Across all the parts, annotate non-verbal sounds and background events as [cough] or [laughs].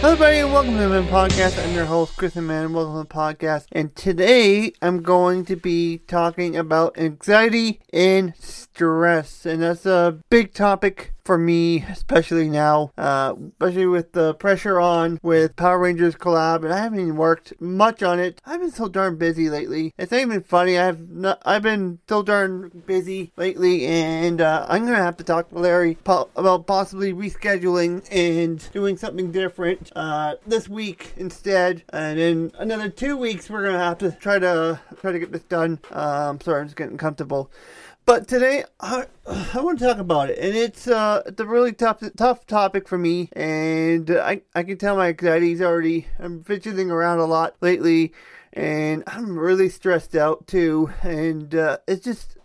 Hello, everybody, and welcome to the Podcast. I'm your host, Chris and Man. Welcome to the podcast. And today, I'm going to be talking about anxiety and stress, and that's a big topic for me, especially now, uh, especially with the pressure on with Power Rangers collab, and I haven't even worked much on it. I've been so darn busy lately. It's not even funny. I've not, I've been so darn busy lately, and uh, I'm gonna have to talk to Larry po- about possibly rescheduling and doing something different uh, this week instead, and in another two weeks we're gonna have to try to try to get this done. Um, sorry, I'm just getting comfortable. But today, I, I want to talk about it, and it's uh, it's a really tough tough topic for me, and I I can tell my anxiety's already. I'm fidgeting around a lot lately, and I'm really stressed out too, and uh, it's just.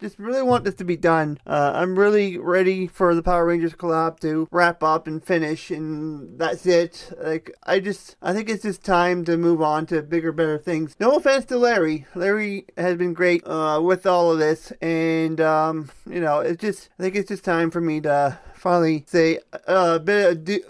Just really want this to be done. Uh, I'm really ready for the Power Rangers collab to wrap up and finish, and that's it. Like I just, I think it's just time to move on to bigger, better things. No offense to Larry. Larry has been great uh, with all of this, and um, you know, it's just, I think it's just time for me to finally say a uh, bit of do,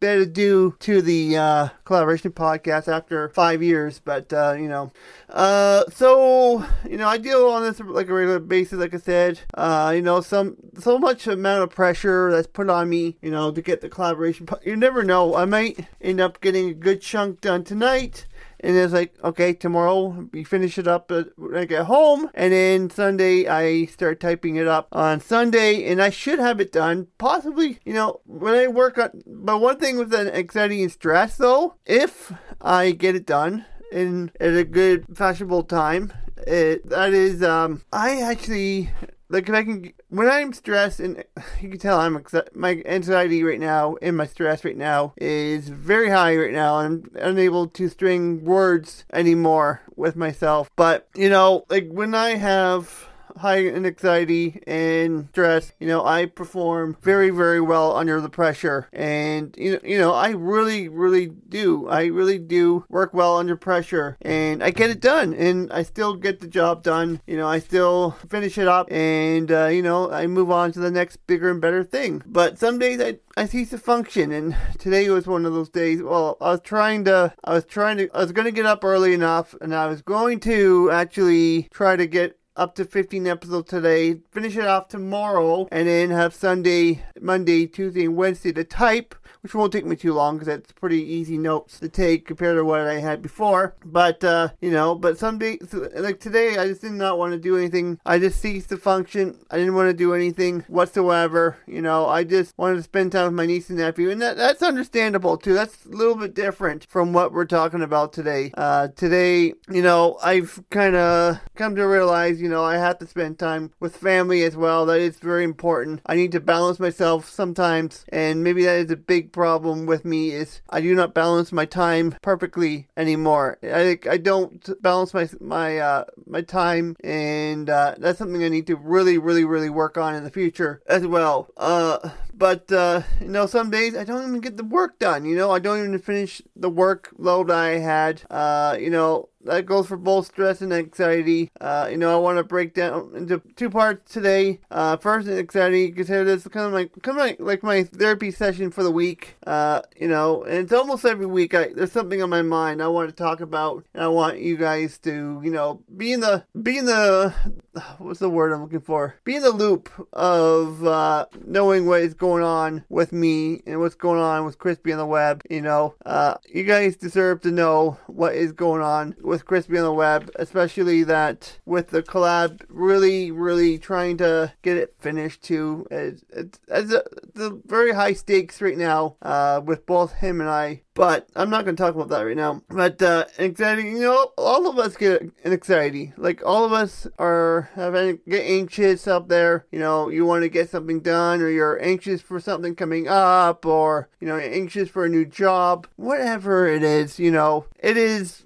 of due to the uh, collaboration podcast after five years. But uh, you know, uh, so you know, I deal on this like a regular basis. Like I said, uh, you know, some so much amount of pressure that's put on me. You know, to get the collaboration. You never know. I might end up getting a good chunk done tonight and it's like okay tomorrow we finish it up when i get home and then sunday i start typing it up on sunday and i should have it done. Possibly you know when i work on but one thing with the anxiety and stress though if i get it done in at a good fashionable time it that is um i actually like I can when I'm stressed and [sighs] you can tell I'm my anxiety right now and my stress right now is very high right now. and I'm unable to string words anymore with myself. But you know, like when I have high anxiety and stress, you know, I perform very, very well under the pressure. And, you know, you know, I really, really do. I really do work well under pressure and I get it done and I still get the job done. You know, I still finish it up and, uh, you know, I move on to the next bigger and better thing. But some days I, I cease to function and today was one of those days. Well, I was trying to, I was trying to, I was going to get up early enough and I was going to actually try to get up to 15 episodes today, finish it off tomorrow, and then have Sunday, Monday, Tuesday, and Wednesday to type, which won't take me too long because that's pretty easy notes to take compared to what I had before. But, uh, you know, but some days, like today, I just did not want to do anything. I just ceased to function. I didn't want to do anything whatsoever. You know, I just wanted to spend time with my niece and nephew, and that, that's understandable too. That's a little bit different from what we're talking about today. Uh, today, you know, I've kind of come to realize you know, I have to spend time with family as well. That is very important. I need to balance myself sometimes, and maybe that is a big problem with me is I do not balance my time perfectly anymore. I I don't balance my my uh, my time, and uh, that's something I need to really, really, really work on in the future as well. Uh, but uh, you know, some days I don't even get the work done. You know, I don't even finish the workload I had. Uh, you know, that goes for both stress and anxiety. Uh, you know, I want to break down into two parts today. Uh, first, anxiety. Consider this kind of like kind of like, like my therapy session for the week. Uh, you know, and it's almost every week. I there's something on my mind I want to talk about, and I want you guys to you know be in the be in the what's the word I'm looking for? Be in the loop of uh, knowing what is going on with me and what's going on with Crispy on the web. You know, uh, you guys deserve to know what is going on with Crispy on the web, especially that with the collab, really, really trying to get it finished too. It's, it's, it's, a, it's a very high stakes right now uh, with both him and I But I'm not going to talk about that right now. But uh, anxiety, you know, all of us get an anxiety. Like all of us are having get anxious up there. You know, you want to get something done, or you're anxious for something coming up, or you know, anxious for a new job. Whatever it is, you know, it is.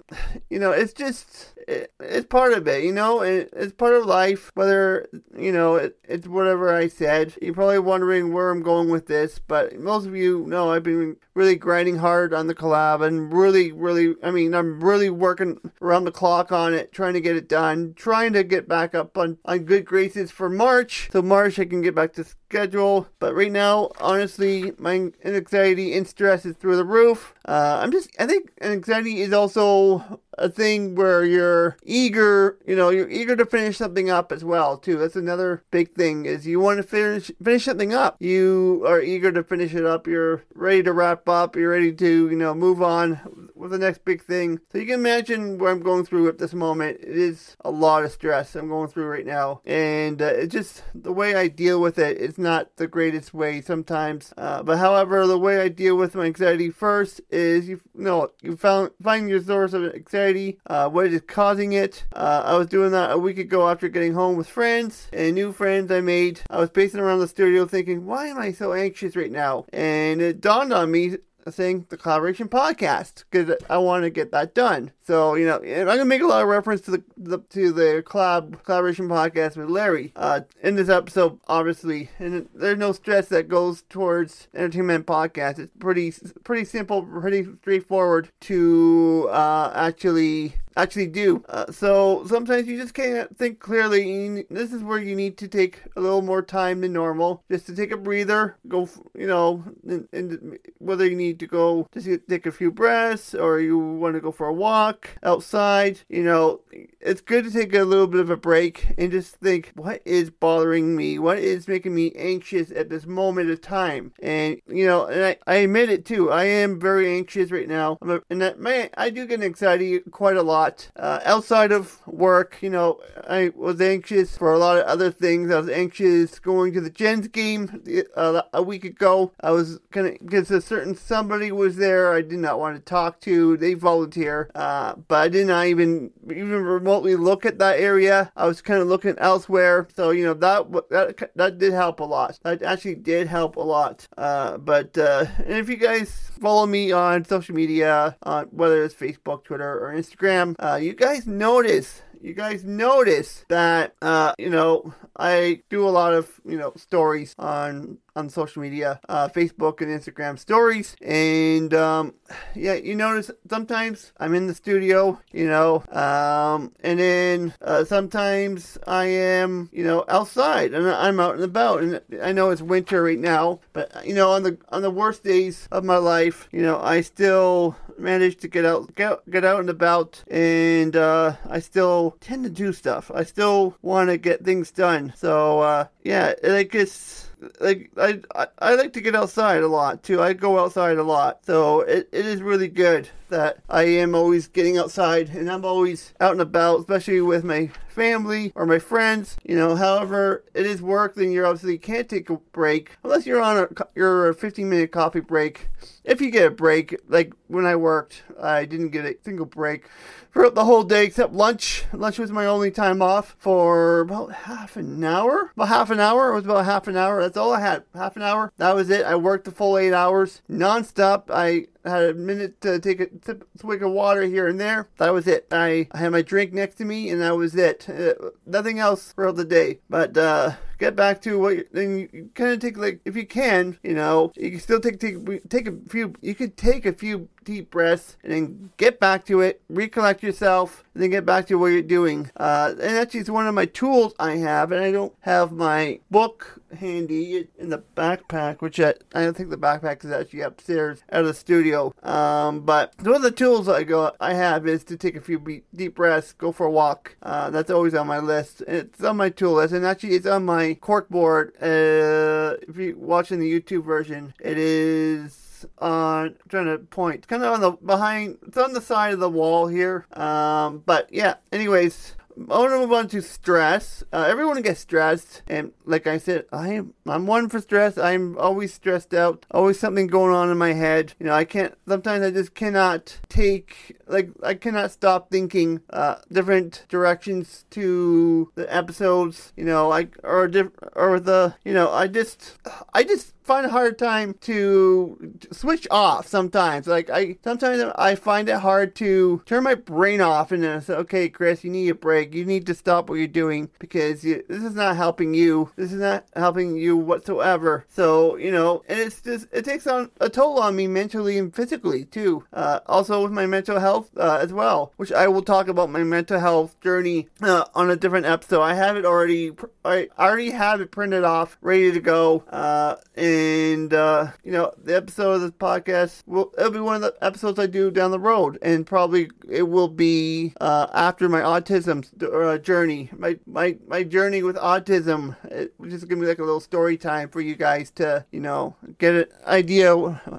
You know, it's just it, it's part of it, you know. It, it's part of life. Whether you know it, it's whatever I said. You're probably wondering where I'm going with this, but most of you know I've been really grinding hard on the collab and really, really. I mean, I'm really working around the clock on it, trying to get it done, trying to get back up on on good graces for March. So March I can get back to schedule. But right now, honestly, my anxiety and stress is through the roof. Uh, I'm just, I think anxiety is also a thing where you're eager, you know, you're eager to finish something up as well, too. That's another big thing is you want to finish, finish something up. You are eager to finish it up. You're ready to wrap up. You're ready to, you know, move on with the next big thing. So you can imagine what I'm going through at this moment. It is a lot of stress I'm going through right now. And uh, it's just the way I deal with it. It's not the greatest way sometimes. Uh, but however, the way I deal with my anxiety first is you, you know, you found, find your source of anxiety, uh, what is causing it. Uh, I was doing that a week ago after getting home with friends and new friends I made. I was pacing around the studio thinking, why am I so anxious right now? And it dawned on me saying the collaboration podcast because I want to get that done. So you know, I'm gonna make a lot of reference to the, the to the collab collaboration podcast with Larry uh, in this episode, obviously, and there's no stress that goes towards entertainment podcast. It's pretty pretty simple, pretty straightforward to uh, actually actually do. Uh, so sometimes you just can't think clearly. This is where you need to take a little more time than normal, just to take a breather. Go, you know, and, whether you need to go just take a few breaths or you want to go for a walk outside. You know, it's good to take a little bit of a break and just think, what is bothering me? What is making me anxious at this moment of time? And you know, and I, I admit it too. I am very anxious right now. A, and that man, I do get anxiety quite a lot lot. Uh, outside of work, you know, I was anxious for a lot of other things. I was anxious going to the Gens game uh, a week ago. I was kind of because a certain somebody was there I did not want to talk to. They volunteer, uh, but I did not even even remotely look at that area. I was kind of looking elsewhere. So you know that that that did help a lot. That actually did help a lot. Uh, but uh, and if you guys follow me on social media, on whether it's Facebook, Twitter, or Instagram, uh, you guys notice you guys notice that uh, you know I do a lot of you know stories on on social media, uh, Facebook and Instagram stories. And um, yeah, you notice sometimes I'm in the studio, you know, um, and then uh, sometimes I am, you know, outside and I'm out and about. And I know it's winter right now, but you know, on the on the worst days of my life, you know, I still manage to get out get, get out and about and uh, I still tend to do stuff. I still want to get things done. So uh, yeah, like it's like I, I I like to get outside a lot too. I go outside a lot, so it, it is really good that I am always getting outside and I'm always out and about, especially with my family or my friends. You know, however, it is work, then you obviously can't take a break unless you're on a your 15 minute coffee break. If you get a break, like when I worked, I didn't get a single break throughout the whole day except lunch. Lunch was my only time off for about half an hour. About half an hour. It was about half an hour. That's all I had. Half an hour. That was it. I worked the full eight hours nonstop. I had a minute to take a sip, swig of water here and there. That was it. I, I had my drink next to me, and that was it. Uh, nothing else for the day. But uh, get back to what you, then you kind of take like if you can, you know, you can still take take take a few. You could take a few deep breaths and then get back to it, recollect yourself, and then get back to what you're doing. Uh, and actually, it's one of my tools I have, and I don't have my book handy in the backpack, which I, I don't think the backpack is actually upstairs at the studio. Um, but one of the tools I go I have is to take a few deep breaths, go for a walk. Uh, that's always on my list. It's on my tool list, and actually, it's on my corkboard. Uh, if you're watching the YouTube version, it is I'm trying to point kind of on the behind it's on the side of the wall here um but yeah anyways I want to move on to stress. Uh, everyone gets stressed, and like I said, I am I'm one for stress. I'm always stressed out. Always something going on in my head. You know, I can't. Sometimes I just cannot take like I cannot stop thinking uh, different directions to the episodes. You know, like or diff- or the you know I just I just find a hard time to switch off sometimes. Like I sometimes I find it hard to turn my brain off and then I say, okay, Chris, you need a break. You need to stop what you're doing because you, this is not helping you. This is not helping you whatsoever. So you know, and it's just it takes on a toll on me mentally and physically too. Uh, also with my mental health uh, as well, which I will talk about my mental health journey uh, on a different episode. I have it already. I already have it printed off, ready to go. Uh, and uh, you know, the episode of this podcast will it'll be one of the episodes I do down the road, and probably it will be uh, after my autism uh, journey, my my my journey with autism, it, is gonna be like a little story time for you guys to you know get an idea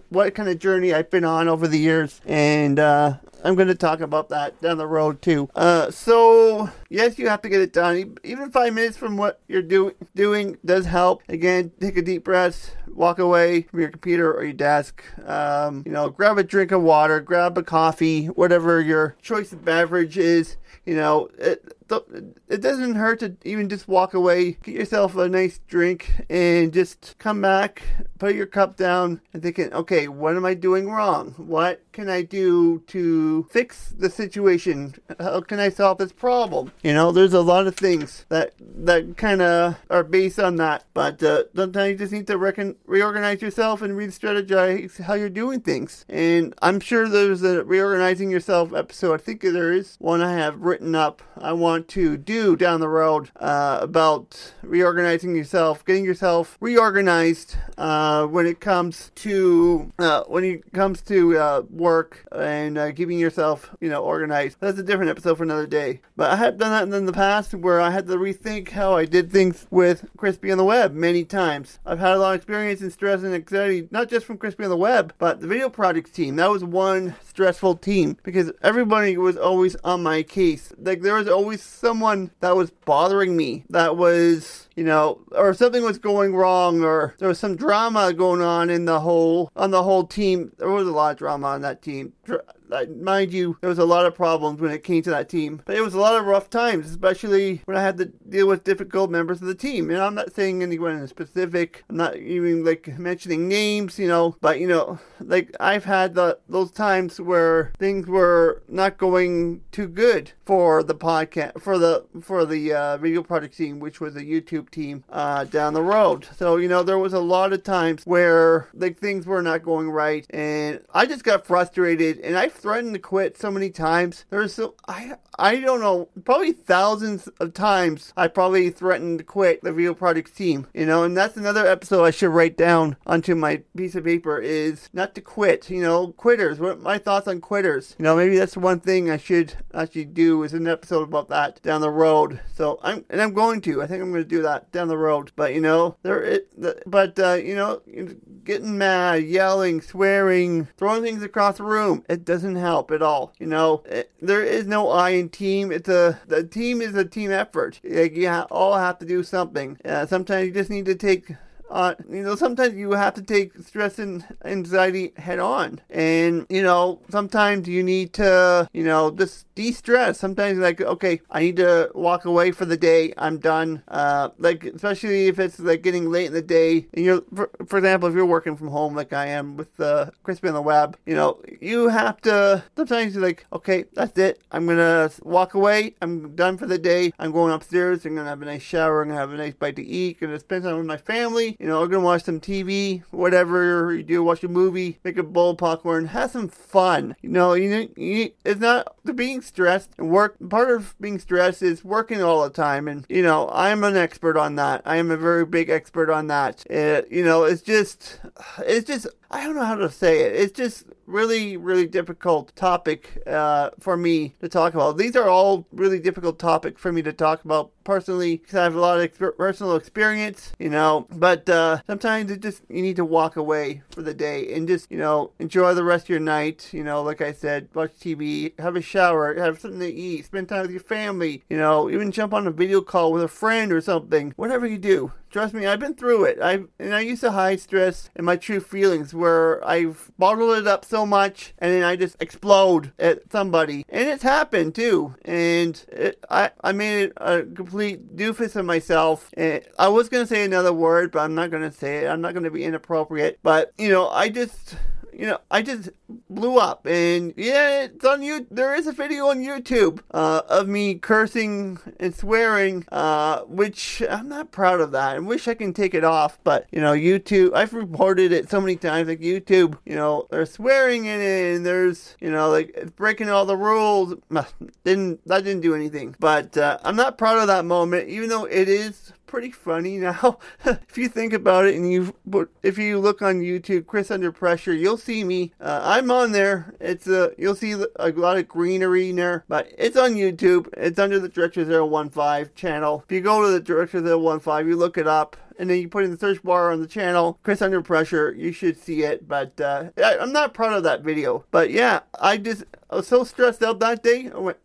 what kind of journey I've been on over the years, and uh, I'm going to talk about that down the road too. Uh, so yes, you have to get it done. Even five minutes from what you're doing doing does help. Again, take a deep breath, walk away from your computer or your desk. Um, you know, grab a drink of water, grab a coffee, whatever your choice of beverage is. You know, it, it doesn't hurt to even just walk away, get yourself a nice drink, and just come back, put your cup down, and thinking, okay, what am I doing wrong? What can I do to fix the situation? How can I solve this problem? You know, there's a lot of things that that kind of are based on that, but uh, sometimes you just need to reckon, reorganize yourself and re-strategize how you're doing things. And I'm sure there's a reorganizing yourself episode. I think there is one I have written up. I want want to do down the road uh, about reorganizing yourself, getting yourself reorganized uh, when it comes to uh, when it comes to uh, work and uh, keeping yourself, you know, organized. That's a different episode for another day. But I have done that in the past where I had to rethink how I did things with Crispy on the Web many times. I've had a lot of experience in stress and anxiety, not just from Crispy on the Web, but the video projects team. That was one stressful team because everybody was always on my case. Like there was always someone that was bothering me that was you know or something was going wrong or there was some drama going on in the whole on the whole team. There was a lot of drama on that team mind you, there was a lot of problems when it came to that team. But it was a lot of rough times, especially when I had to deal with difficult members of the team. And I'm not saying anyone in specific. I'm not even like mentioning names, you know. But you know, like I've had the those times where things were not going too good for the podcast for the for the uh, video project team, which was a YouTube team uh, down the road. So you know, there was a lot of times where like things were not going right, and I just got frustrated, and I threatened to quit so many times. There's so I I don't know, probably thousands of times I probably threatened to quit the Real Projects team. You know, and that's another episode I should write down onto my piece of paper is not to quit. You know, quitters. What my thoughts on quitters? You know, maybe that's one thing I should actually do is an episode about that down the road. So I'm and I'm going to. I think I'm going to do that down the road. But you know, there it. The, But uh, you know, getting mad, yelling, swearing, throwing things across the room. It doesn't help at all. You know, it, there is no I in team. It's a the team is a team effort. Like you ha- all have to do something. Uh, sometimes you just need to take uh, you know, sometimes you have to take stress and anxiety head on. And, you know, sometimes you need to, you know, just de stress. Sometimes, like, okay, I need to walk away for the day. I'm done. Uh, like, especially if it's like getting late in the day. And you're, for, for example, if you're working from home like I am with uh, Crispy on the Web, you know, you have to, sometimes you're like, okay, that's it. I'm going to walk away. I'm done for the day. I'm going upstairs. I'm going to have a nice shower. I'm going to have a nice bite to eat. I'm Going to spend time with my family you know, gonna watch some TV, whatever you do, watch a movie, make a bowl of popcorn, have some fun. You know, you, you it's not the being stressed and work. Part of being stressed is working all the time, and you know, I'm an expert on that. I am a very big expert on that. It, you know, it's just, it's just I don't know how to say it. It's just really, really difficult topic uh, for me to talk about. These are all really difficult topics for me to talk about personally because I have a lot of personal experience, you know. But uh, sometimes it just you need to walk away for the day and just you know enjoy the rest of your night. You know, like I said, watch TV, have a shower, have something to eat, spend time with your family. You know, even jump on a video call with a friend or something. Whatever you do, Trust me, I've been through it. I and I used to hide stress and my true feelings where I've bottled it up so much and then I just explode at somebody. And it's happened too. And it, I I made a complete doofus of myself. And I was gonna say another word, but I'm not gonna say it. I'm not gonna be inappropriate. But you know, I just you know, I just blew up, and yeah, it's on you. There is a video on YouTube uh, of me cursing and swearing, uh, which I'm not proud of that. I wish I can take it off, but you know, YouTube. I've reported it so many times, like YouTube. You know, there's swearing in it, and there's you know, like it's breaking all the rules. [sighs] Didn't that didn't do anything, but uh, I'm not proud of that moment, even though it is pretty funny now. [laughs] if you think about it, and you put, if you look on YouTube, Chris Under Pressure, you'll see me. Uh, I'm on there. It's a you'll see a lot of greenery there, but it's on YouTube. It's under the Director 015 channel. If you go to the Director 015, you look it up and then you put in the search bar on the channel, Chris Under Pressure, you should see it. But uh, I, am not proud of that video. But yeah, I just I was so stressed out that day. I went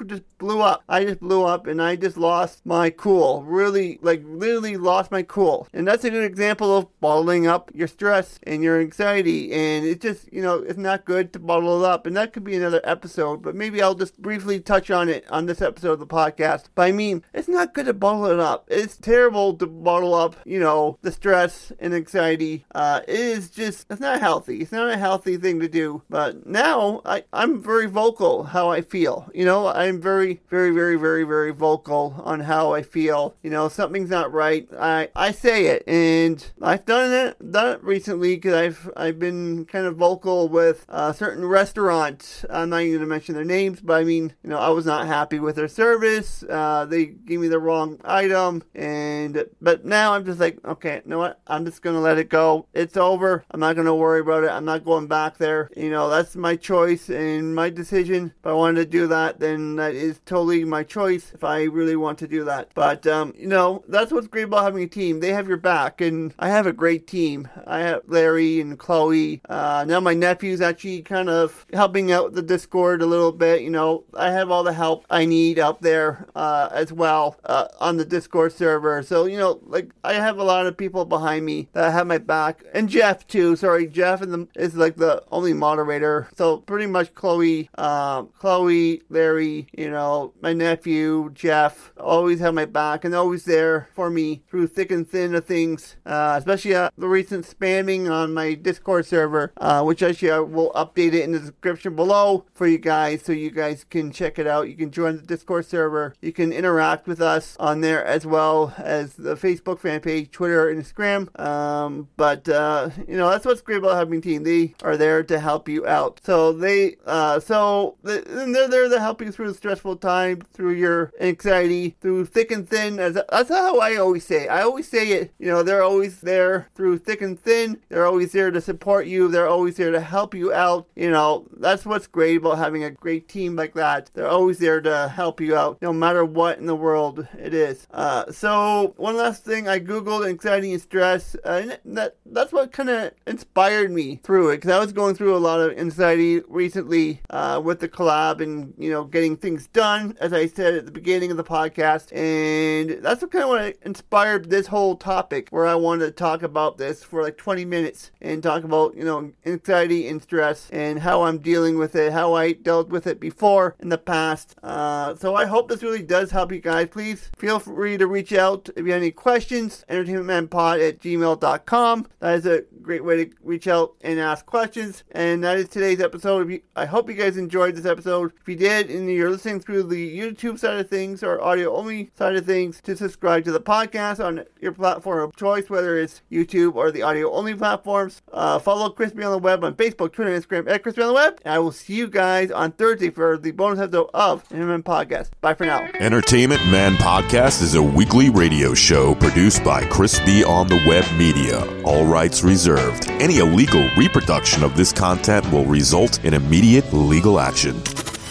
[laughs] just blew up. I just blew up and I just lost my cool. Really, like, literally lost my cool. And that's a good example of bottling up your stress and your anxiety. And it's just, you know, it's not good to bottle it up. And that could be another episode, but maybe I'll just briefly touch on it on this episode of the podcast. But I mean, it's not good to bottle it up. It's terrible to bottle up, you know, the stress and anxiety. Uh, it is just, it's not healthy. It's not a healthy thing to do. But now I, I'm very vocal how I feel. You know, I'm very, very very, very, very, vocal on how I feel. You know, something's not right. I, I say it, and I've done it done it recently because I've I've been kind of vocal with a certain restaurant. I'm not even going to mention their names, but I mean, you know, I was not happy with their service. Uh, they gave me the wrong item, and but now I'm just like, okay, you know what? I'm just gonna let it go. It's over. I'm not gonna worry about it. I'm not going back there. You know, that's my choice and my decision. If I wanted to do that, then that is totally my choice if I really want to do that. But, um, you know, that's what's great about having a team. They have your back, and I have a great team. I have Larry and Chloe. Uh, now my nephew's actually kind of helping out the Discord a little bit. You know, I have all the help I need out there uh, as well uh, on the Discord server. So, you know, like I have a lot of people behind me that have my back, and Jeff too. Sorry, Jeff is like the only moderator. So pretty much Chloe, um, Chloe, Larry, you know, my nephew Jeff always had my back and always there for me through thick and thin of things, uh, especially uh, the recent spamming on my Discord server, uh, which actually I will update it in the description below for you guys so you guys can check it out. You can join the Discord server, you can interact with us on there as well as the Facebook fan page, Twitter, Instagram. Um, but uh, you know that's what's great about having team. They are there to help you out. So they, uh, so they, they're there to help you through stressful time through your anxiety, through thick and thin. As that's how I always say. It. I always say it. You know, they're always there through thick and thin. They're always there to support you. They're always there to help you out. You know, that's what's great about having a great team like that. They're always there to help you out, no matter what in the world it is. Uh, so one last thing, I googled anxiety and stress, and that that's what kind of inspired me through it because I was going through a lot of anxiety recently uh, with the collab and you know getting things done as I said at the beginning of the podcast. And that's kind of what inspired this whole topic where I wanted to talk about this for like 20 minutes and talk about, you know, anxiety and stress and how I'm dealing with it, how I dealt with it before in the past. Uh, so I hope this really does help you guys. Please feel free to reach out if you have any questions. Entertainmentmanpod at gmail.com. That is a great way to reach out and ask questions. And that is today's episode. I hope you guys enjoyed this episode. If you did and you're listening through the YouTube side of things or audio only side of things to subscribe to the podcast on your platform of choice, whether it's YouTube or the audio only platforms. Uh, follow Crispy on the Web on Facebook, Twitter, Instagram at Crispy on the Web. And I will see you guys on Thursday for the bonus episode of Entertainment Podcast. Bye for now. Entertainment Man Podcast is a weekly radio show produced by Crispy on the Web Media. All rights reserved. Any illegal reproduction of this content will result in immediate legal action.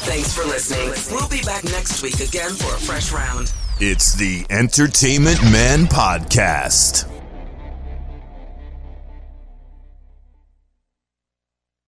Thanks for listening. We'll be back next week again for a fresh round. It's the Entertainment Man Podcast.